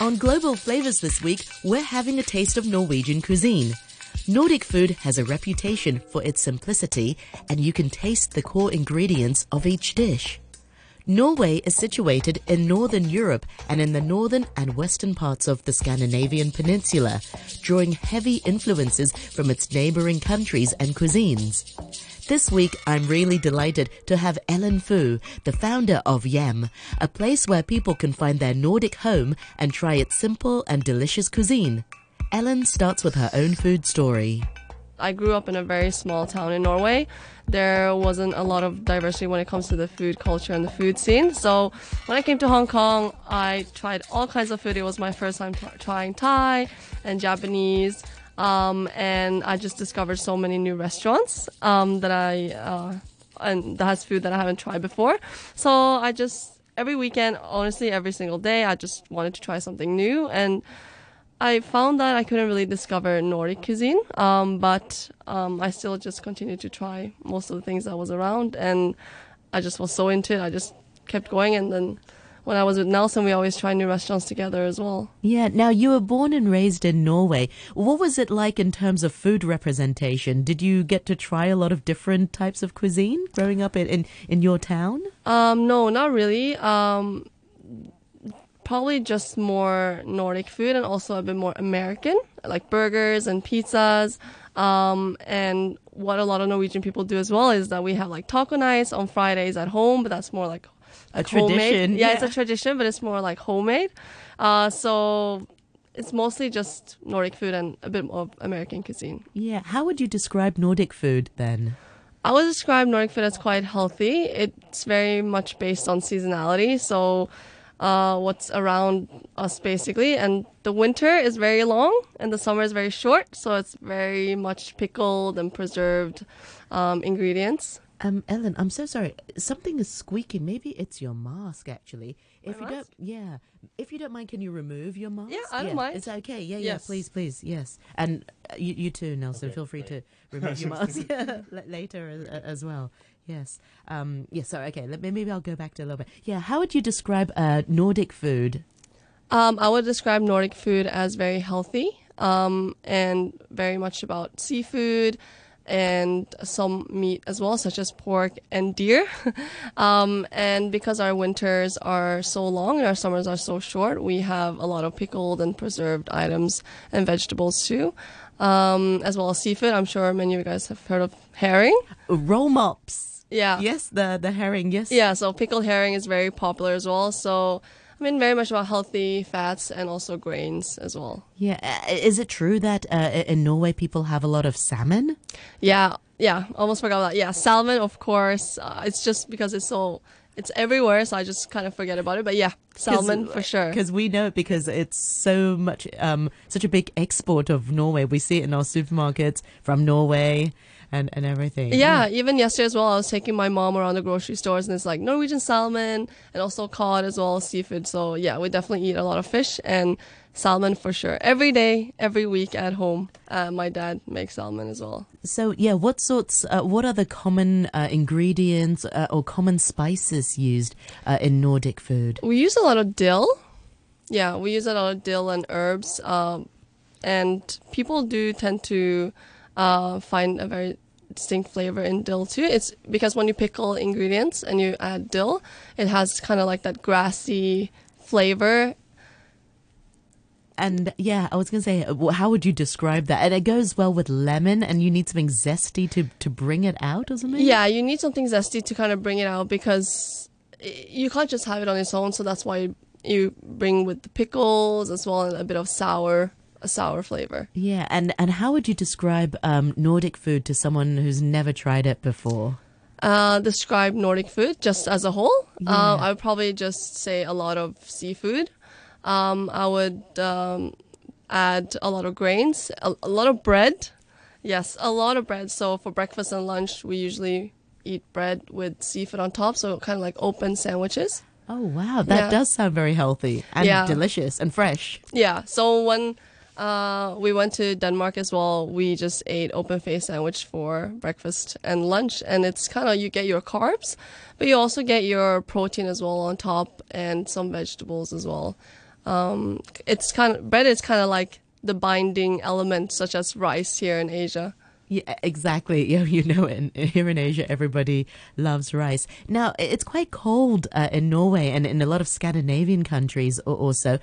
On Global Flavas this week, we're having a taste of Norwegian cuisine. Nordic food has a reputation for its simplicity, and you can taste the core ingredients of each dish. Norway is situated in northern Europe and in the northern and western parts of the Scandinavian peninsula, drawing heavy influences from its neighboring countries and cuisines. This week, I'm really delighted to have Elin Fu, the founder of Yem, a place where people can find their Nordic home and try its simple and delicious cuisine. Ellen starts with her own food story. I grew up in a very small town in Norway. There wasn't a lot of diversity when it comes to the food culture and the food scene. So when I came to Hong Kong, I tried all kinds of food. It was my first time trying Thai and Japanese. Um, and I just discovered so many new restaurants um, that I uh, and that has food that I haven't tried before. So I just every weekend, honestly, every single day, I just wanted to try something new and. I found that I couldn't really discover Nordic cuisine, um, but um, I still just continued to try most of the things that was around, and I just was so into it. I just kept going, and then when I was with Nelson, we always try new restaurants together as well. Yeah, now you were born and raised in Norway. What was it like in terms of food representation? Did you get to try a lot of different types of cuisine growing up in, in, in your town? Um, no, not really. Um, probably just more Nordic food and also a bit more American, like burgers and pizzas. Um, and what a lot of Norwegian people do as well is that we have like taco nights on Fridays at home, but that's more like, a tradition. Yeah, yeah, it's a tradition, but it's more like homemade. Uh, so it's mostly just Nordic food and a bit of American cuisine. Yeah, how would you describe Nordic food then? I would describe Nordic food as quite healthy. It's very much based on seasonality. So uh, what's around us basically. And the winter is very long and the summer is very short, so it's very much pickled and preserved um, ingredients. Um, Elin, I'm so sorry. Something is squeaking. Maybe it's your mask, actually. If My you mask? don't, yeah. If you don't mind, can you remove your mask? Yeah, I don't mind. It's okay. Yeah, yeah. Please, please. Yes. And uh, you, you too, Nelson. Feel free to remove your mask yeah, later as, as well. Yes. Um. Yeah. So okay. Let maybe I'll go back to a little bit. Yeah. How would you describe uh, Nordic food? Um, I would describe Nordic food as very healthy um, and very much about seafood and some meat as well, such as pork and deer. um, and because our winters are so long and our summers are so short, we have a lot of pickled and preserved items and vegetables too, um, as well as seafood. I'm sure many of you guys have heard of herring. Roll mops. Yeah. Yes. The the herring. Yes. Yeah, so pickled herring is very popular as well. So, I mean, very much about healthy fats and also grains as well. Yeah. Uh, is it true that uh, in Norway people have a lot of salmon? Yeah, yeah, almost forgot about that. Yeah, salmon, of course. Uh, it's just because it's so, it's everywhere, so I just kind of forget about it. But yeah, salmon for sure. Because we know it because it's so much, um, such a big export of Norway. We see it in our supermarkets from Norway and, and everything. Yeah, even yesterday as well, I was taking my mom around the grocery stores and it's like Norwegian salmon and also cod as well as seafood. So yeah, we definitely eat a lot of fish and salmon for sure. Every day, every week at home, uh, my dad makes salmon as well. So yeah, what sorts, uh, what are the common uh, ingredients uh, or common spices used uh, in Nordic food? We use a lot of dill. Yeah, we use a lot of dill and herbs. Um, and people do tend to uh, find a very distinct flavor in dill too. It's because when you pickle ingredients and you add dill, it has kind of like that grassy flavor. And yeah, I was gonna say, uh, how would you describe that? And it goes well with lemon, and you need something zesty to to bring it out, or something. Yeah, you need something zesty to kind of bring it out because you can't just have it on its own. So that's why you bring with the pickles as well and a bit of sour, a sour flavor. Yeah, and and how would you describe um, Nordic food to someone who's never tried it before? uh, describe Nordic food just as a whole, Yeah. uh, I would probably just say a lot of seafood. Um, I would um, add a lot of grains, a, a lot of bread. Yes, a lot of bread. So for breakfast and lunch, we usually eat bread with seafood on top, so kind of like open sandwiches. Oh wow, that Yeah. does sound very healthy and Yeah. delicious and fresh. Yeah. So when uh, we went to Denmark as well, we just ate open face sandwich for breakfast and lunch, and it's kind of you get your carbs, but you also get your protein as well on top and some vegetables as well. Um, it's kind of bread is kind of like the binding element, such as rice here in Asia. Yeah, exactly. You, you know, in, here in Asia, everybody loves rice. Now, it's quite cold uh, in Norway and in a lot of Scandinavian countries also.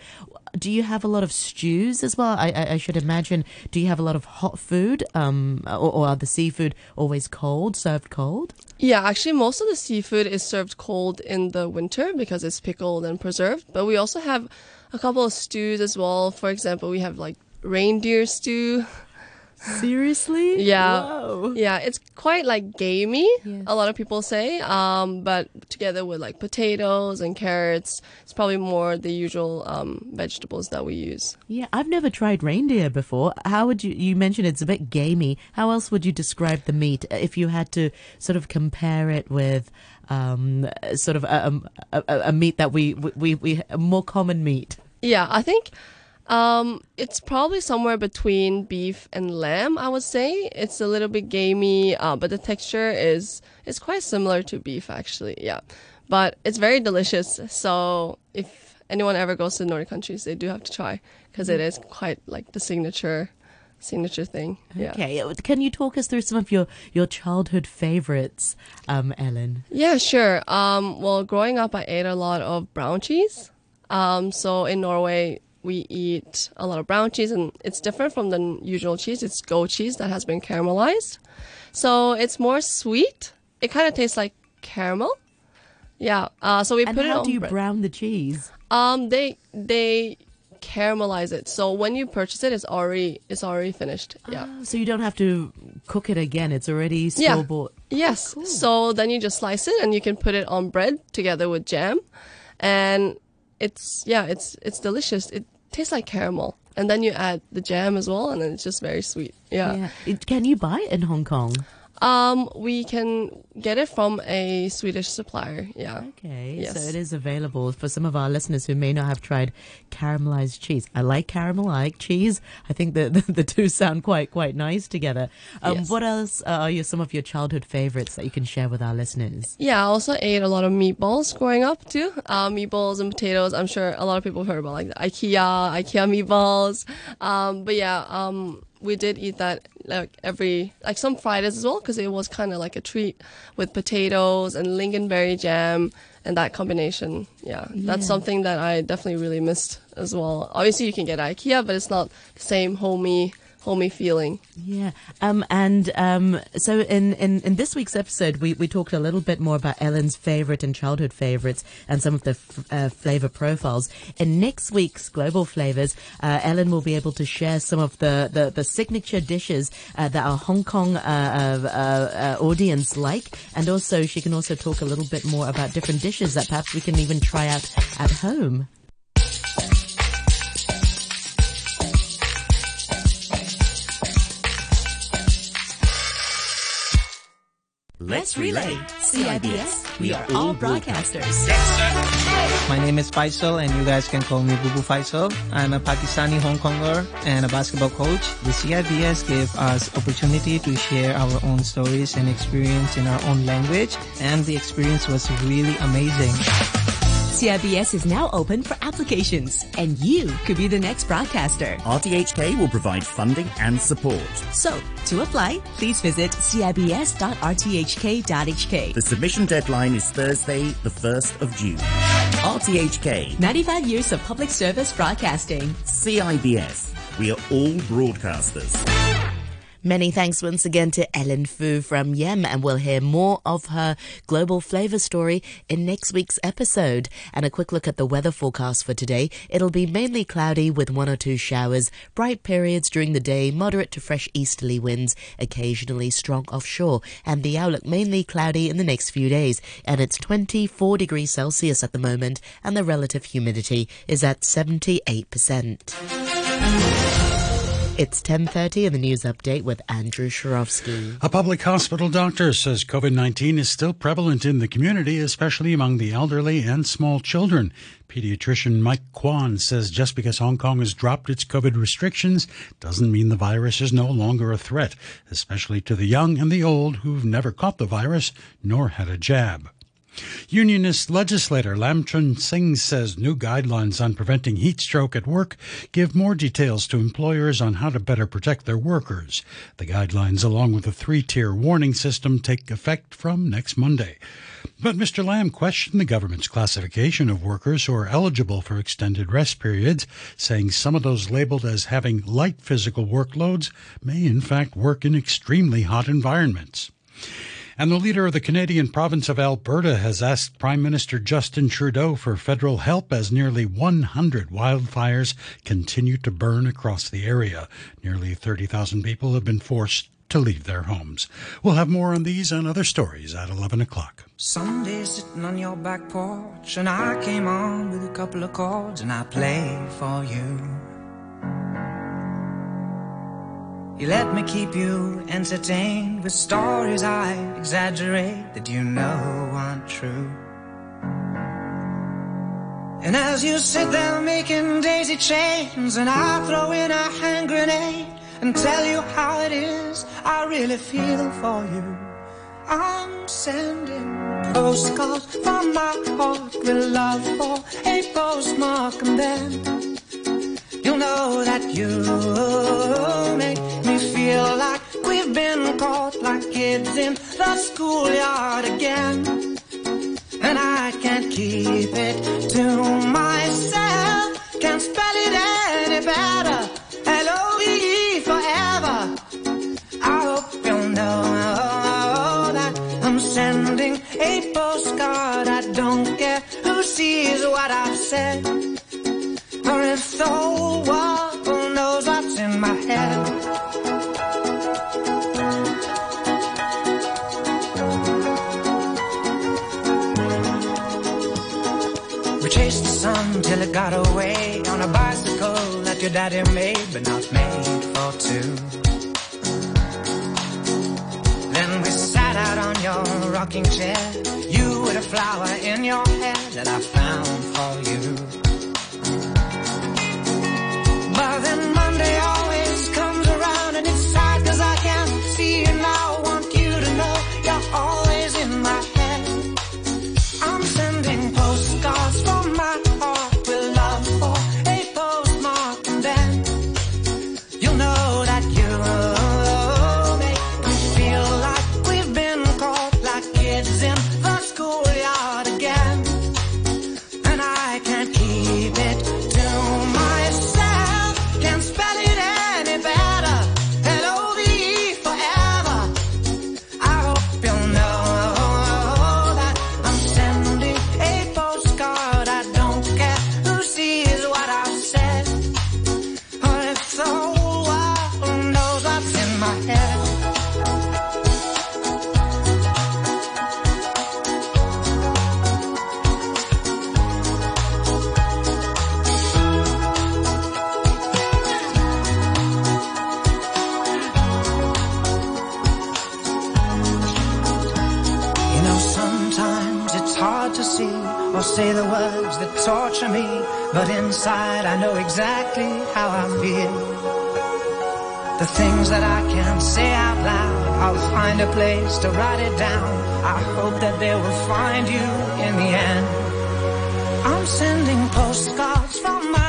Do you have a lot of stews as well? I, I, I should imagine. Do you have a lot of hot food, um, or, or are the seafood always cold, served cold? Yeah, actually, most of the seafood is served cold in the winter because it's pickled and preserved. But we also have a couple of stews as well. For example, we have like reindeer stew. Seriously? Yeah. Whoa. Yeah, it's quite like gamey, Yes. a lot of people say. Um, but together with like potatoes and carrots, it's probably more the usual um, vegetables that we use. Yeah, I've never tried reindeer before. How would you? You mentioned it's a bit gamey. How else would you describe the meat uh, if you had to sort of compare it with um, sort of a, a, a, a meat that we we we a more common meat? Yeah, I think um, it's probably somewhere between beef and lamb. I would say it's a little bit gamey, uh, but the texture is is quite similar to beef actually. Yeah, but it's very delicious. So if anyone ever goes to the Nordic countries, they do have to try because it is quite like the signature signature thing. Yeah. Okay, can you talk us through some of your your childhood favorites, um, Elin? Yeah, sure. Um, well, growing up, I ate a lot of brown cheese. Um, so in Norway, we eat a lot of brown cheese, and it's different from the usual cheese. It's goat cheese that has been caramelized. So it's more sweet. It kind of tastes like caramel. Yeah. Uh, so we And put it how on do you bread. brown the cheese? Um, they they caramelize it. So when you purchase it, it's already it's already finished. Yeah. Oh, so you don't have to cook it again. It's already Yeah. store bought. Yes. So then you just slice it and you can put it on bread together with jam, and it's yeah, it's it's delicious. It tastes like caramel, and then you add the jam as well, and then it's just very sweet. Yeah. Yeah. It, can you buy it in Hong Kong? Um, we can get it from a Swedish supplier. Yeah. Okay, Yes. so it is available for some of our listeners who may not have tried caramelized cheese. I like caramel, I like cheese. I think the the, the two sound quite quite nice together. Um, Yes. What else are your, some of your childhood favorites that you can share with our listeners? Yeah, I also ate a lot of meatballs growing up too. Uh, meatballs and potatoes. I'm sure a lot of people have heard about like the IKEA, IKEA meatballs. Um, but yeah, um, we did eat that like every like some Fridays as well because it was kind of like a treat with potatoes and lingonberry jam and that combination. Yeah, that's something that I definitely really missed as well. Obviously, you can get IKEA, but it's not the same homey homey feeling. Yeah. Um, and um, so in, in, in this week's episode, we, we talked a little bit more about Elin's favorite and childhood favorites and some of the f- uh, flavor profiles. In next week's Global Flavas, uh, Ellen will be able to share some of the, the, the signature dishes uh, that our Hong Kong uh, uh, uh, audience like. And also, she can also talk a little bit more about different dishes that perhaps we can even try out at home. Let's relay. CIBS, we are all broadcasters. My name is Faisal and you guys can call me Bubu Faisal. I'm a Pakistani Hong Konger and a basketball coach. The CIBS gave us opportunity to share our own stories and experience in our own language and the experience was really amazing. CIBS is now open for applications, and you could be the next broadcaster. RTHK will provide funding and support. So, to apply, please visit cibs.rthk.hk. The submission deadline is Thursday, the 1st of June. RTHK, 95 years of public service broadcasting. CIBS, we are all broadcasters. Many thanks once again to Elin Fu from Yem, and we'll hear more of her global flavor story in next week's episode. And a quick look at the weather forecast for today. It'll be mainly cloudy with one or two showers, bright periods during the day, moderate to fresh easterly winds, occasionally strong offshore, and the outlook mainly cloudy in the next few days. And it's 24 degrees Celsius at the moment, and the relative humidity is at 78%. It's 10:30 in the news update with Andrew Shirovsky. A public hospital doctor says COVID 19 is still prevalent in the community, especially among the elderly and small children. Pediatrician Mike Kwan says just because Hong Kong has dropped its COVID restrictions doesn't mean the virus is no longer a threat, especially to the young and the old who've never caught the virus nor had a jab. Unionist legislator Lam Chun-sing says new guidelines on preventing heat stroke at work give more details to employers on how to better protect their workers. The guidelines, along with a three tier warning system, take effect from next Monday. But Mr. Lam questioned the government's classification of workers who are eligible for extended rest periods, saying some of those labeled as having light physical workloads may in fact work in extremely hot environments. And the leader of the Canadian province of Alberta has asked Prime Minister Justin Trudeau for federal help as nearly 100 wildfires continue to burn across the area. Nearly 30,000 people have been forced to leave their homes. We'll have more on these and other stories at 11 o'clock. Someday sitting on your back porch, and I came on with a couple of chords, and I played for you. You let me keep you entertained with stories I exaggerate that you know aren't true. And as you sit there making daisy chains, and I throw in a hand grenade and tell you how it is, I really feel for you. I'm sending postcards from my heart with love for a postmark, and then you'll know that you make feel like we've been caught like kids in the schoolyard again. And I can't keep it to myself, can't spell it any better. L-O-V-E forever. I hope you'll know that I'm sending a postcard. I don't care who sees what I've said. Or if the whole world knows what's in my head. Till it got away on a bicycle that your daddy made, but not made for two. Then we sat out on your rocking chair, you with a flower in your hair that I found for you. Hard to see or say the words that torture me, but inside I know exactly how I feel. The things that I can't say out loud, I'll find a place to write it down. I hope that they will find you in the end. I'm sending postcards from my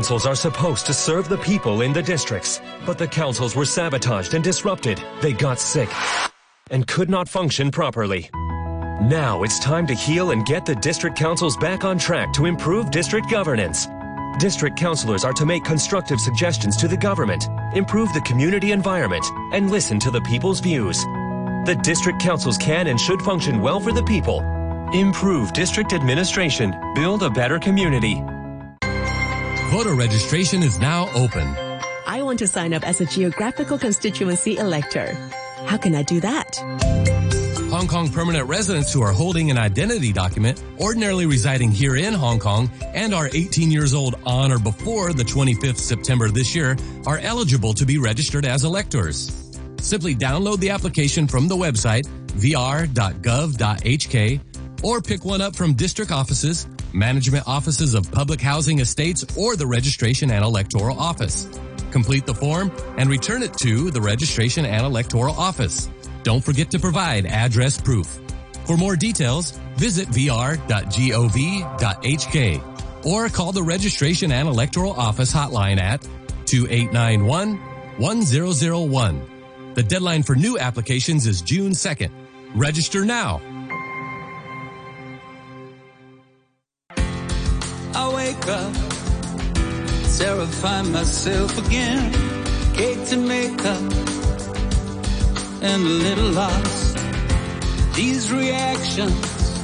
councils are supposed to serve the people in the districts, but the councils were sabotaged and disrupted. They got sick and could not function properly. Now it's time to heal and get the district councils back on track to improve district governance. District councilors are to make constructive suggestions to the government, improve the community environment, and listen to the people's views. The district councils can and should function well for the people. Improve district administration. Build a better community. Voter registration is now open. I want to sign up as a geographical constituency elector. How can I do that? Hong Kong permanent residents who are holding an identity document, ordinarily residing here in Hong Kong, and are 18 years old on or before the 25th September this year are eligible to be registered as electors. Simply download the application from the website vr.gov.hk or pick one up from district offices, management offices of public housing estates, or the registration and electoral office. Complete the form and return it to the registration and electoral office. Don't forget to provide address proof. For more details, visit vr.gov.hk or call the registration and electoral office hotline at 2891 1001. The deadline for new applications is June 2nd. Register now. Wake up, terrify myself again. Cake to make up, and a little lost. These reactions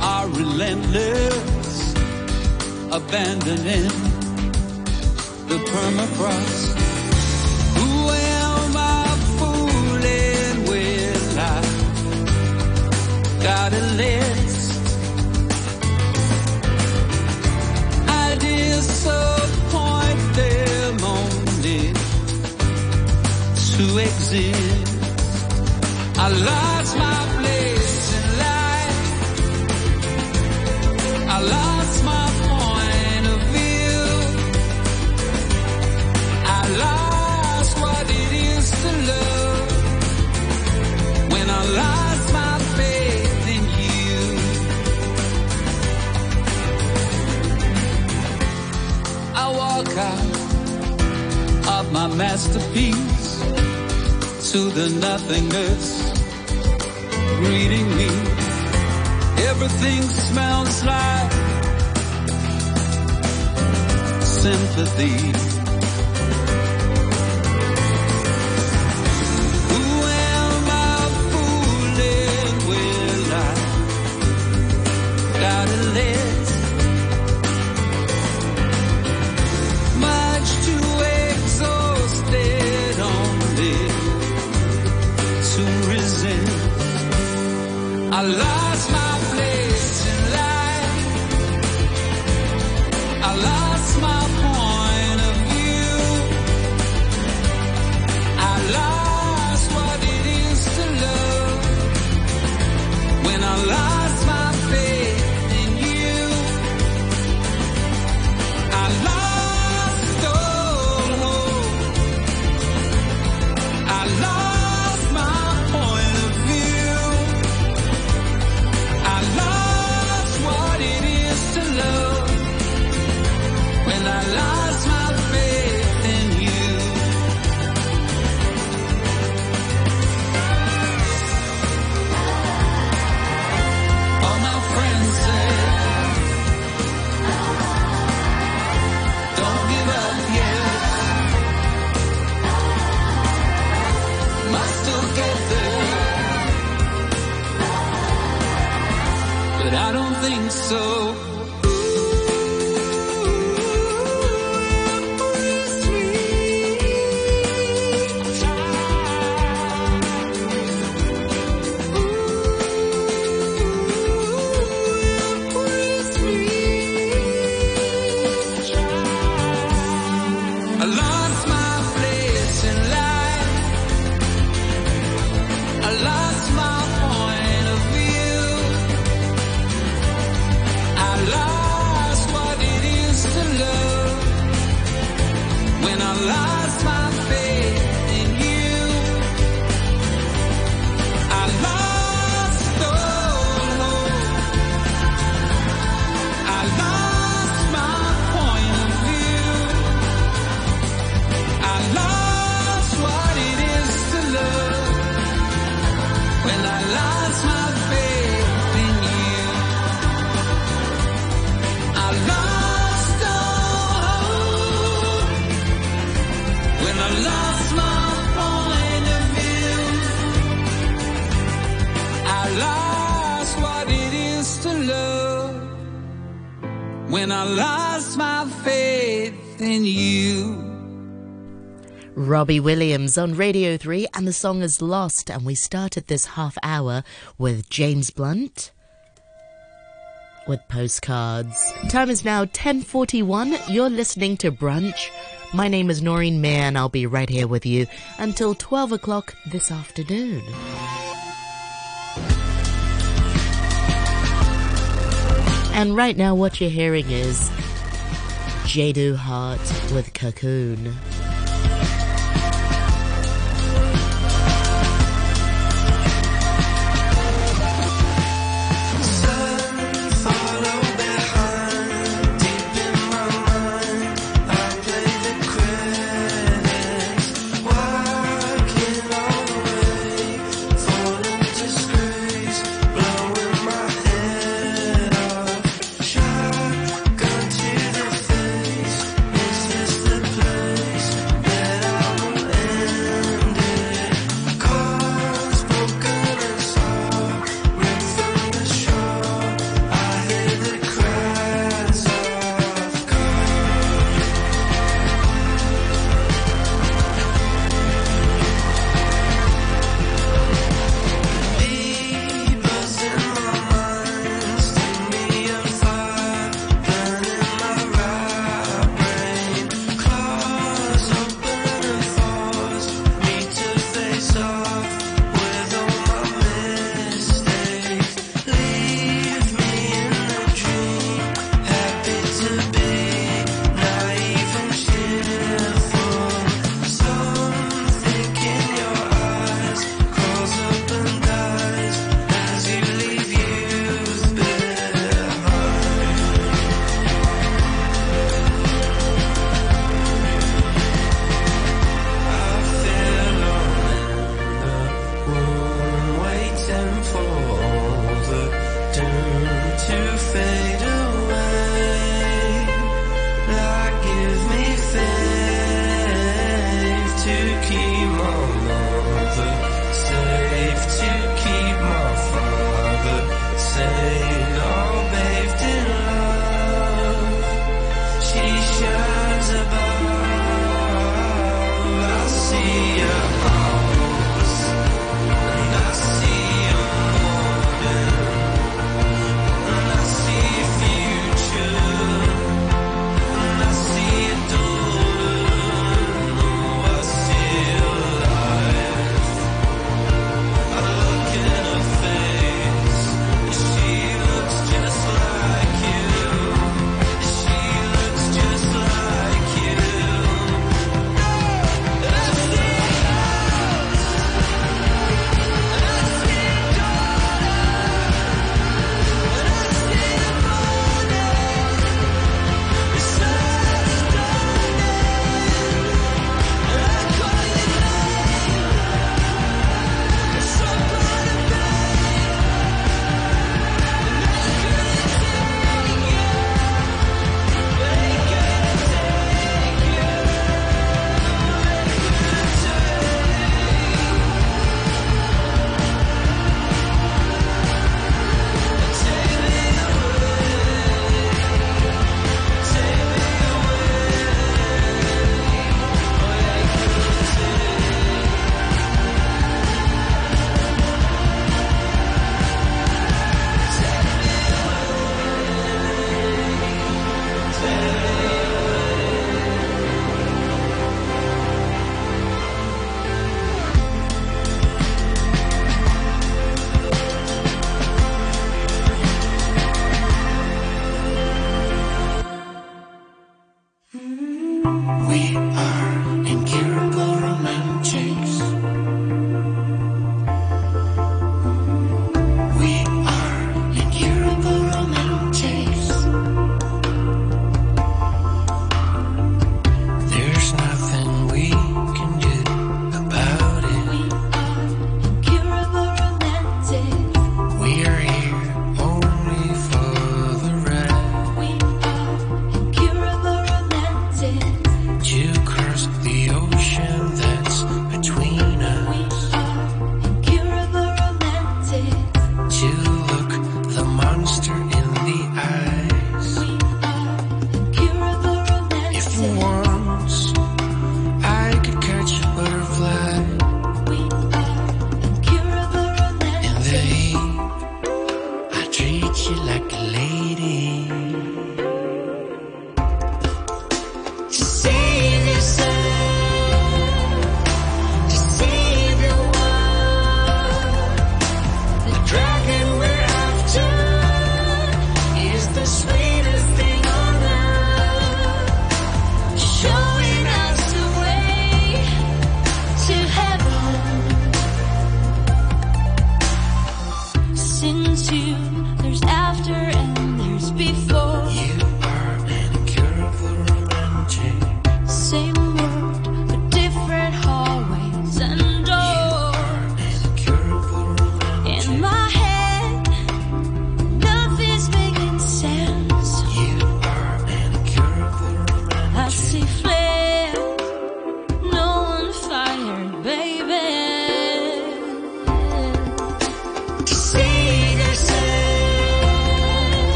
are relentless, abandoning the permafrost. Who am I fooling with? I got a disappoint them only to exist. I lost my my masterpiece to the nothingness greeting me. Everything smells like sympathy. I lost when I lost my faith in you. Robbie Williams on Radio 3, and the song is Lost. And we started this half hour with James Blunt with postcards. Time is now 10:41. You're listening to Brunch. My name is Noreen Mayer, and I'll be right here with you until 12 o'clock this afternoon. And right now, what you're hearing is Jadu Heart with Cocoon.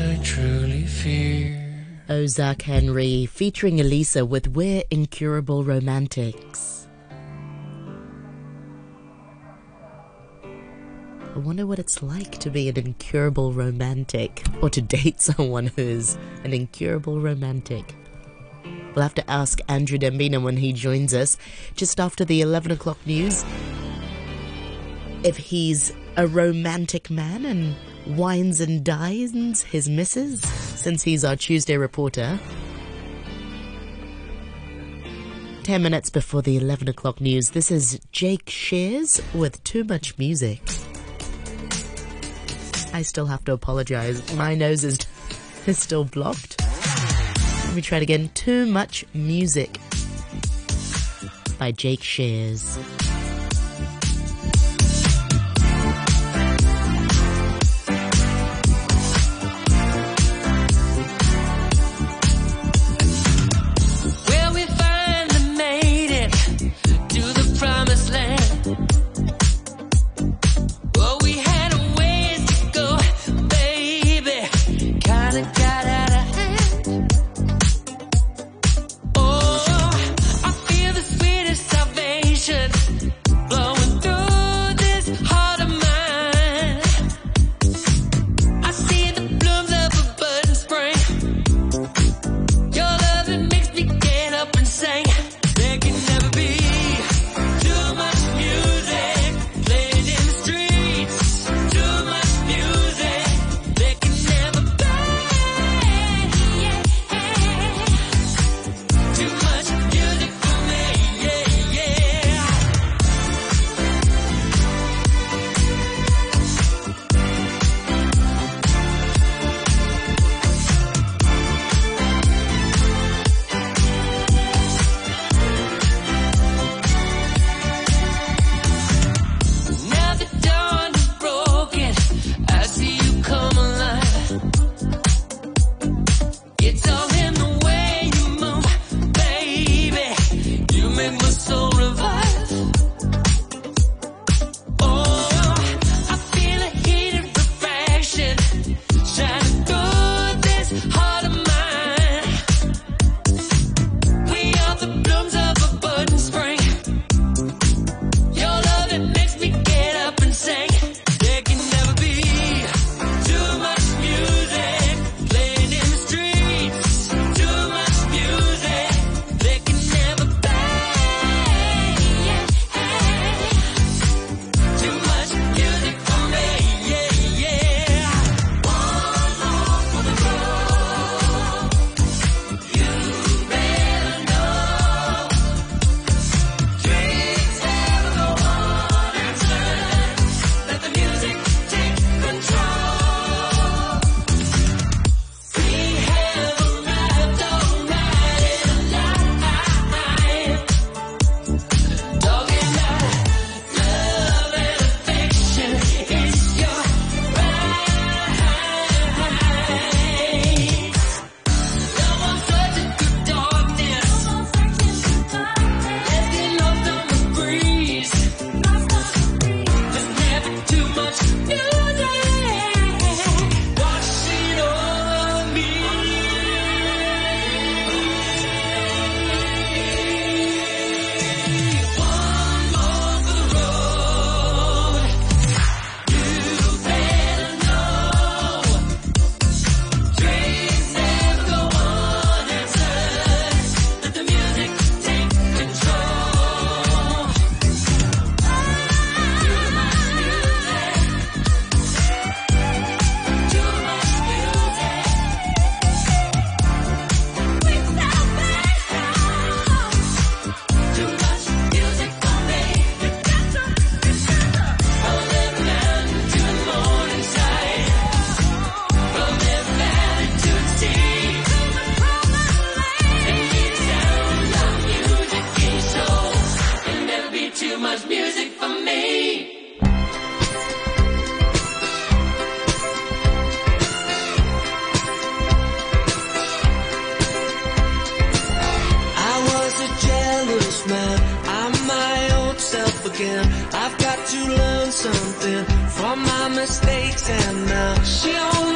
I truly fear. Ozark Henry featuring Elisa with We're Incurable Romantics. I wonder what it's like to be an incurable romantic or to date someone who's an incurable romantic. We'll have to ask Andrew Dembina when he joins us just after the 11 o'clock news if he's a romantic man and wines and dines his missus, since he's our Tuesday reporter. 10 minutes before the 11 o'clock news, this is Jake Shears with Too Much Music. I still have to apologize. My nose is, is still blocked. Let me try it again. Too Much Music by Jake Shears. again. I've got to learn something from my mistakes and now she only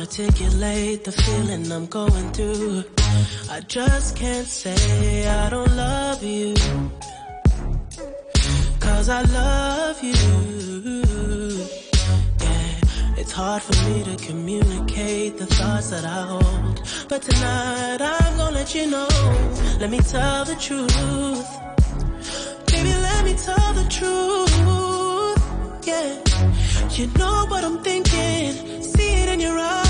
articulate the feeling I'm going through. I just can't say I don't love you. Cause I love you. Yeah, it's hard for me to communicate the thoughts that I hold. But tonight I'm gonna let you know. Let me tell the truth. Baby, let me tell the truth. Yeah. You know what I'm thinking. See it in your eyes